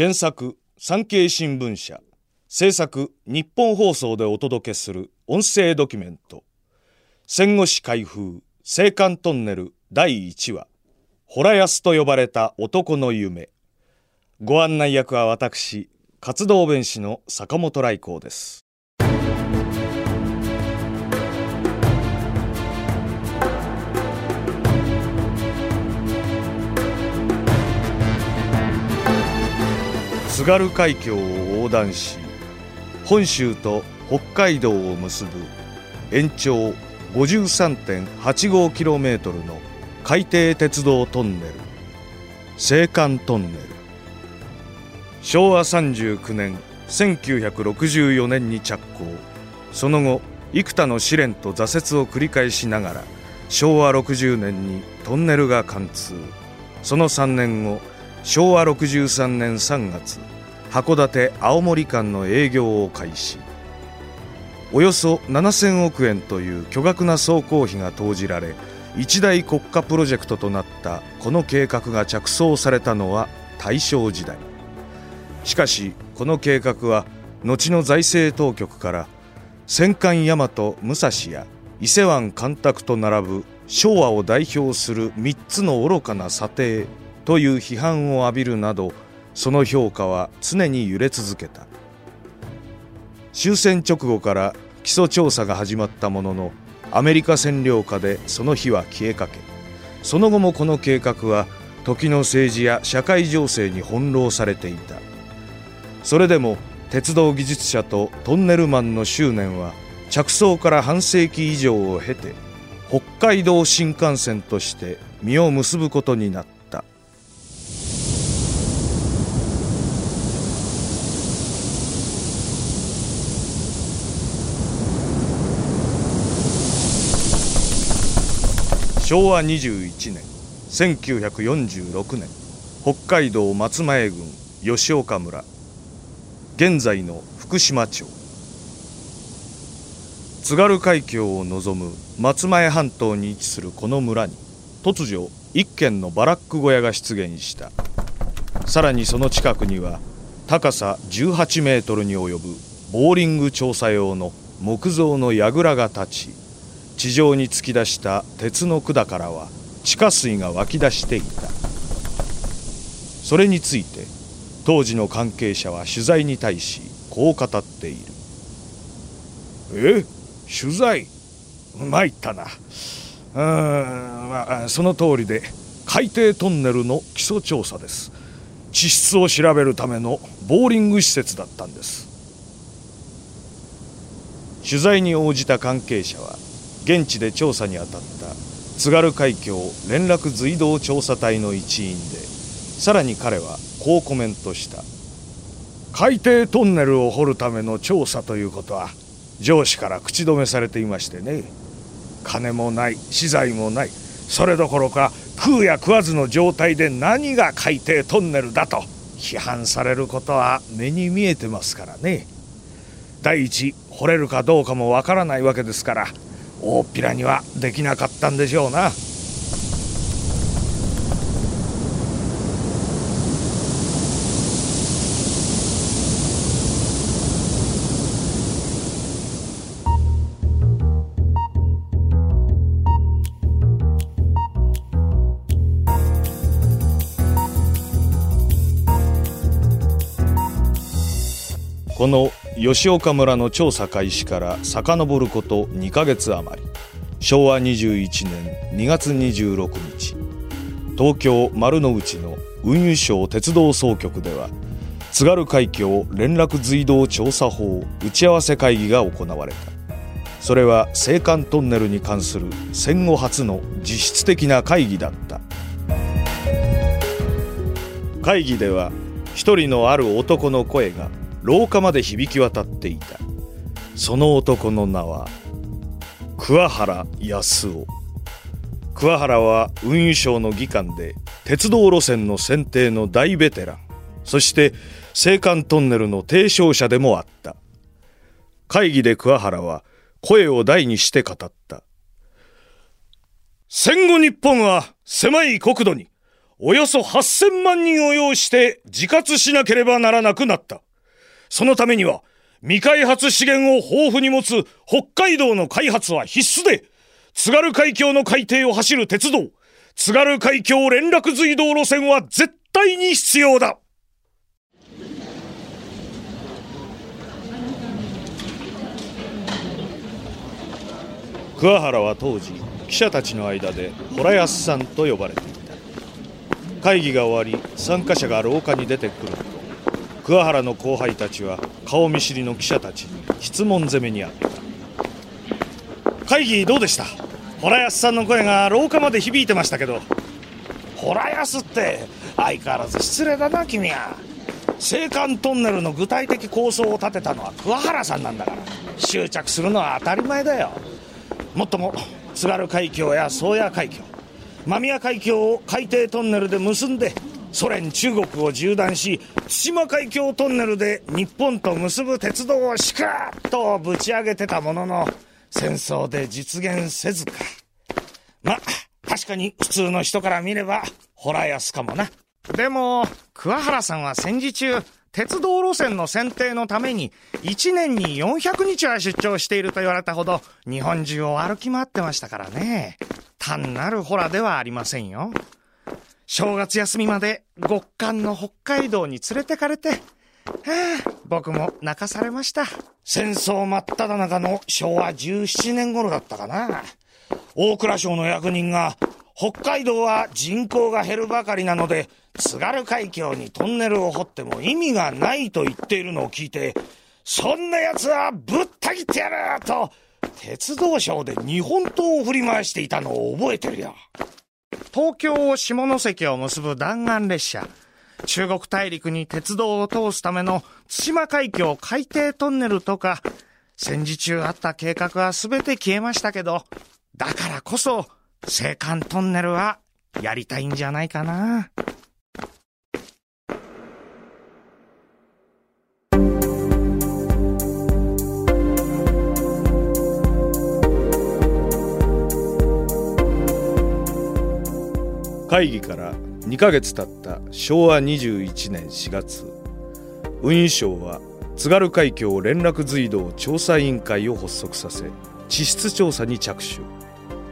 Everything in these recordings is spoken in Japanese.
原作産経新聞社。制作日本放送でお届けする音声ドキュメント。戦後史開封青函トンネル第1話。ホラヤスと呼ばれた男の夢。ご案内役は私活動弁士の坂本来光です。津軽海峡を横断し本州と北海道を結ぶ延長 53.85km の海底鉄道トンネル青函トンネル。昭和39年1964年に着工。その後幾多の試練と挫折を繰り返しながら昭和60年にトンネルが貫通。その3年後昭和63年3月函館青森間の営業を開始。およそ7000億円という巨額な総工費が投じられ一大国家プロジェクトとなったこの計画が着想されたのは大正時代。しかしこの計画は後の財政当局から戦艦大和武蔵や伊勢湾干拓と並ぶ昭和を代表する3つの愚かな査定という批判を浴びるなどその評価は常に揺れ続けた。終戦直後から基礎調査が始まったもののアメリカ占領下でその日は消えかけその後もこの計画は時の政治や社会情勢に翻弄されていた。それでも鉄道技術者とトンネルマンの執念は着想から半世紀以上を経て北海道新幹線として実を結ぶことになった。昭和21年1946年北海道松前郡吉岡村現在の福島町。津軽海峡を望む松前半島に位置するこの村に突如一軒のバラック小屋が出現した。さらにその近くには高さ18メートルに及ぶボーリング調査用の木造の櫓が立ち地上に突き出した鉄の管からは地下水が湧き出していた。それについて当時の関係者は取材に対しこう語っている。え？取材？参ったな。うん、まあ、その通りで海底トンネルの基礎調査です。地質を調べるためのボーリング施設だったんです。取材に応じた関係者は現地で調査に当たった津軽海峡連絡随道調査隊の一員でさらに彼はこうコメントした。海底トンネルを掘るための調査ということは上司から口止めされていましてね。金もない資材もない。それどころか食うや食わずの状態で何が海底トンネルだと批判されることは目に見えてますからね。第一掘れるかどうかもわからないわけですから大っぴらにはできなかったんでしょうな。この吉岡村の調査開始から遡ること2ヶ月余り。昭和21年2月26日。東京丸の内の運輸省鉄道総局では津軽海峡連絡随道調査法打ち合わせ会議が行われた。それは青函トンネルに関する戦後初の実質的な会議だった。会議では一人のある男の声が廊下まで響き渡っていた。その男の名は桑原康夫。桑原は運輸省の議官で鉄道路線の選定の大ベテラン。そして青函トンネルの提唱者でもあった。会議で桑原は声を大にして語った。戦後日本は狭い国土におよそ8000万人を要して自活しなければならなくなった。そのためには、未開発資源を豊富に持つ北海道の開発は必須で、津軽海峡の海底を走る鉄道、津軽海峡連絡隧道路線は絶対に必要だ。桑原は当時記者たちの間でホラヤスさんと呼ばれていた会議が終わり参加者が廊下に出てくると桑原の後輩たちは顔見知りの記者たちに質問攻めにあった。会議どうでした？ホラヤスさんの声が廊下まで響いてましたけど。ホラヤスって相変わらず失礼だな君は。青函トンネルの具体的構想を立てたのは桑原さんなんだから。執着するのは当たり前だよ。もっとも津軽海峡や宗谷海峡間宮海峡を海底トンネルで結んでソ連中国を縦断し対馬海峡トンネルで日本と結ぶ鉄道をしくっとぶち上げてたものの戦争で実現せずか。ま確かに普通の人から見ればホラヤスかもな。でも桑原さんは戦時中鉄道路線の選定のために1年に400日は出張していると言われたほど日本中を歩き回ってましたからね。単なるホラではありませんよ。正月休みまで極寒の北海道に連れてかれて、はあ、僕も泣かされました。戦争真っ只中の昭和17年頃だったかな。大蔵省の役人が、北海道は人口が減るばかりなので、津軽海峡にトンネルを掘っても意味がないと言っているのを聞いて、そんな奴はぶった切ってやると、鉄道省で日本刀を振り回していたのを覚えてるよ。東京を下関を結ぶ弾丸列車、中国大陸に鉄道を通すための対馬海峡海底トンネルとか、戦時中あった計画は全て消えましたけど、だからこそ、青函トンネルはやりたいんじゃないかな。会議から2ヶ月経った昭和21年4月運輸省は津軽海峡連絡隧道調査委員会を発足させ地質調査に着手。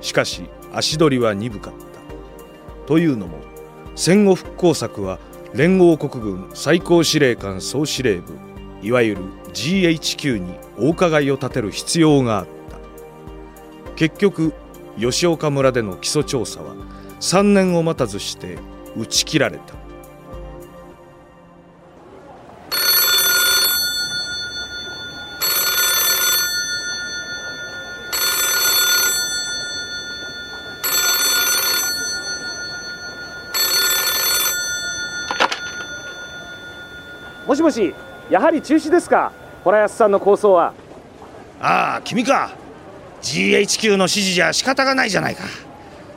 しかし足取りは鈍かった。というのも戦後復興策は連合国軍最高司令官総司令部いわゆる GHQ にお伺いを立てる必要があった。結局吉岡村での基礎調査は3年を待たずして打ち切られた。もしもしやはり中止ですか？洞安さんの構想は。ああ君か。GHQ の指示じゃ仕方がないじゃないか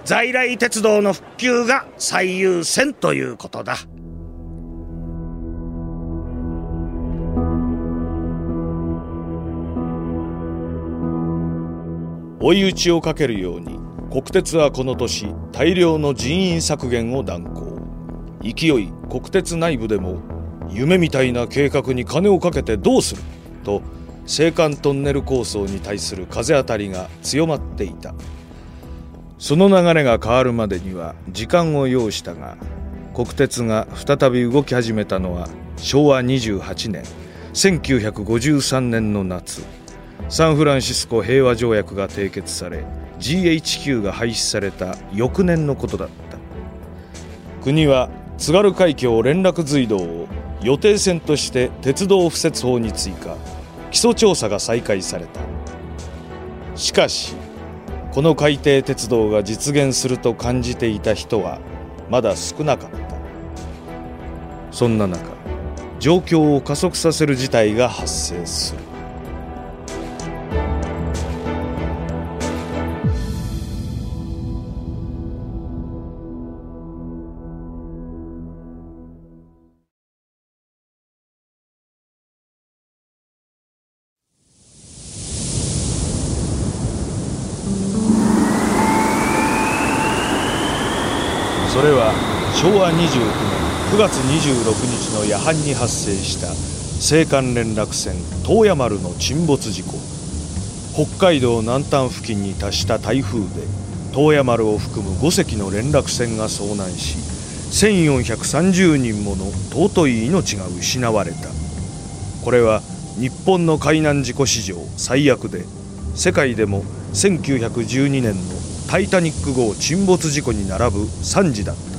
在来鉄道の復旧が最優先ということだ。追い打ちをかけるように国鉄はこの年大量の人員削減を断行。勢い国鉄内部でも夢みたいな計画に金をかけてどうすると青函トンネル構想に対する風当たりが強まっていた。その流れが変わるまでには時間を要したが国鉄が再び動き始めたのは昭和28年1953年の夏。サンフランシスコ平和条約が締結され GHQ が廃止された翌年のことだった。国は津軽海峡連絡隧道を予定線として鉄道敷設法に追加。基礎調査が再開された。しかしこの海底鉄道が実現すると感じていた人はまだ少なかった。そんな中状況を加速させる事態が発生する。昭和29年9月26日の夜半に発生した青函連絡船東野丸の沈没事故。北海道南端付近に達した台風で東野丸を含む5隻の連絡船が遭難し1430人もの尊い命が失われた。これは日本の海難事故史上最悪で世界でも1912年のタイタニック号沈没事故に並ぶ惨事だった。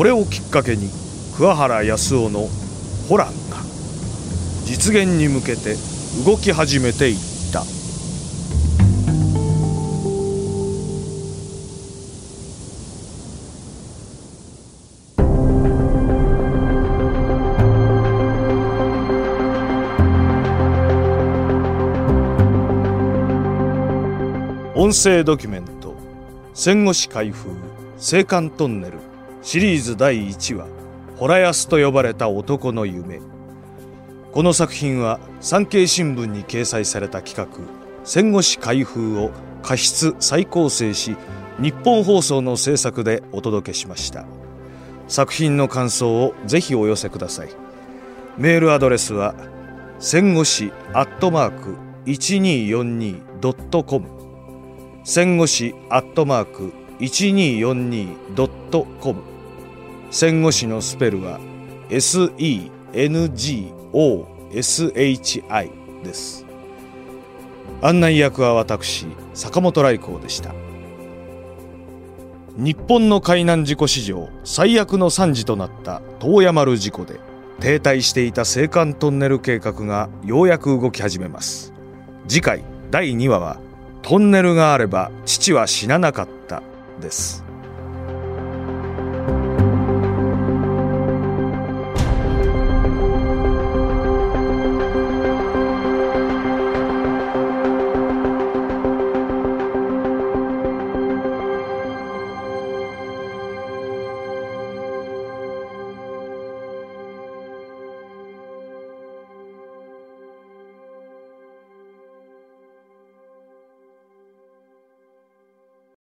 これをきっかけに桑原康夫の「ホラン」が実現に向けて動き始めていった。音声ドキュメント戦後史開封青函トンネル。シリーズ第1話ホラヤスと呼ばれた男の夢。この作品は産経新聞に掲載された企画戦後史開封を過失再構成し日本放送の制作でお届けしました。作品の感想をぜひお寄せください。メールアドレスは戦後史アットマーク 1242.com 戦後史アットマーク 1242.com 戦後史のスペルは SENGOSHI です。案内役は私坂本来光でした。日本の海難事故史上最悪の惨事となった遠山丸事故で停滞していた青函トンネル計画がようやく動き始めます。次回第2話はトンネルがあれば父は死ななかった。です。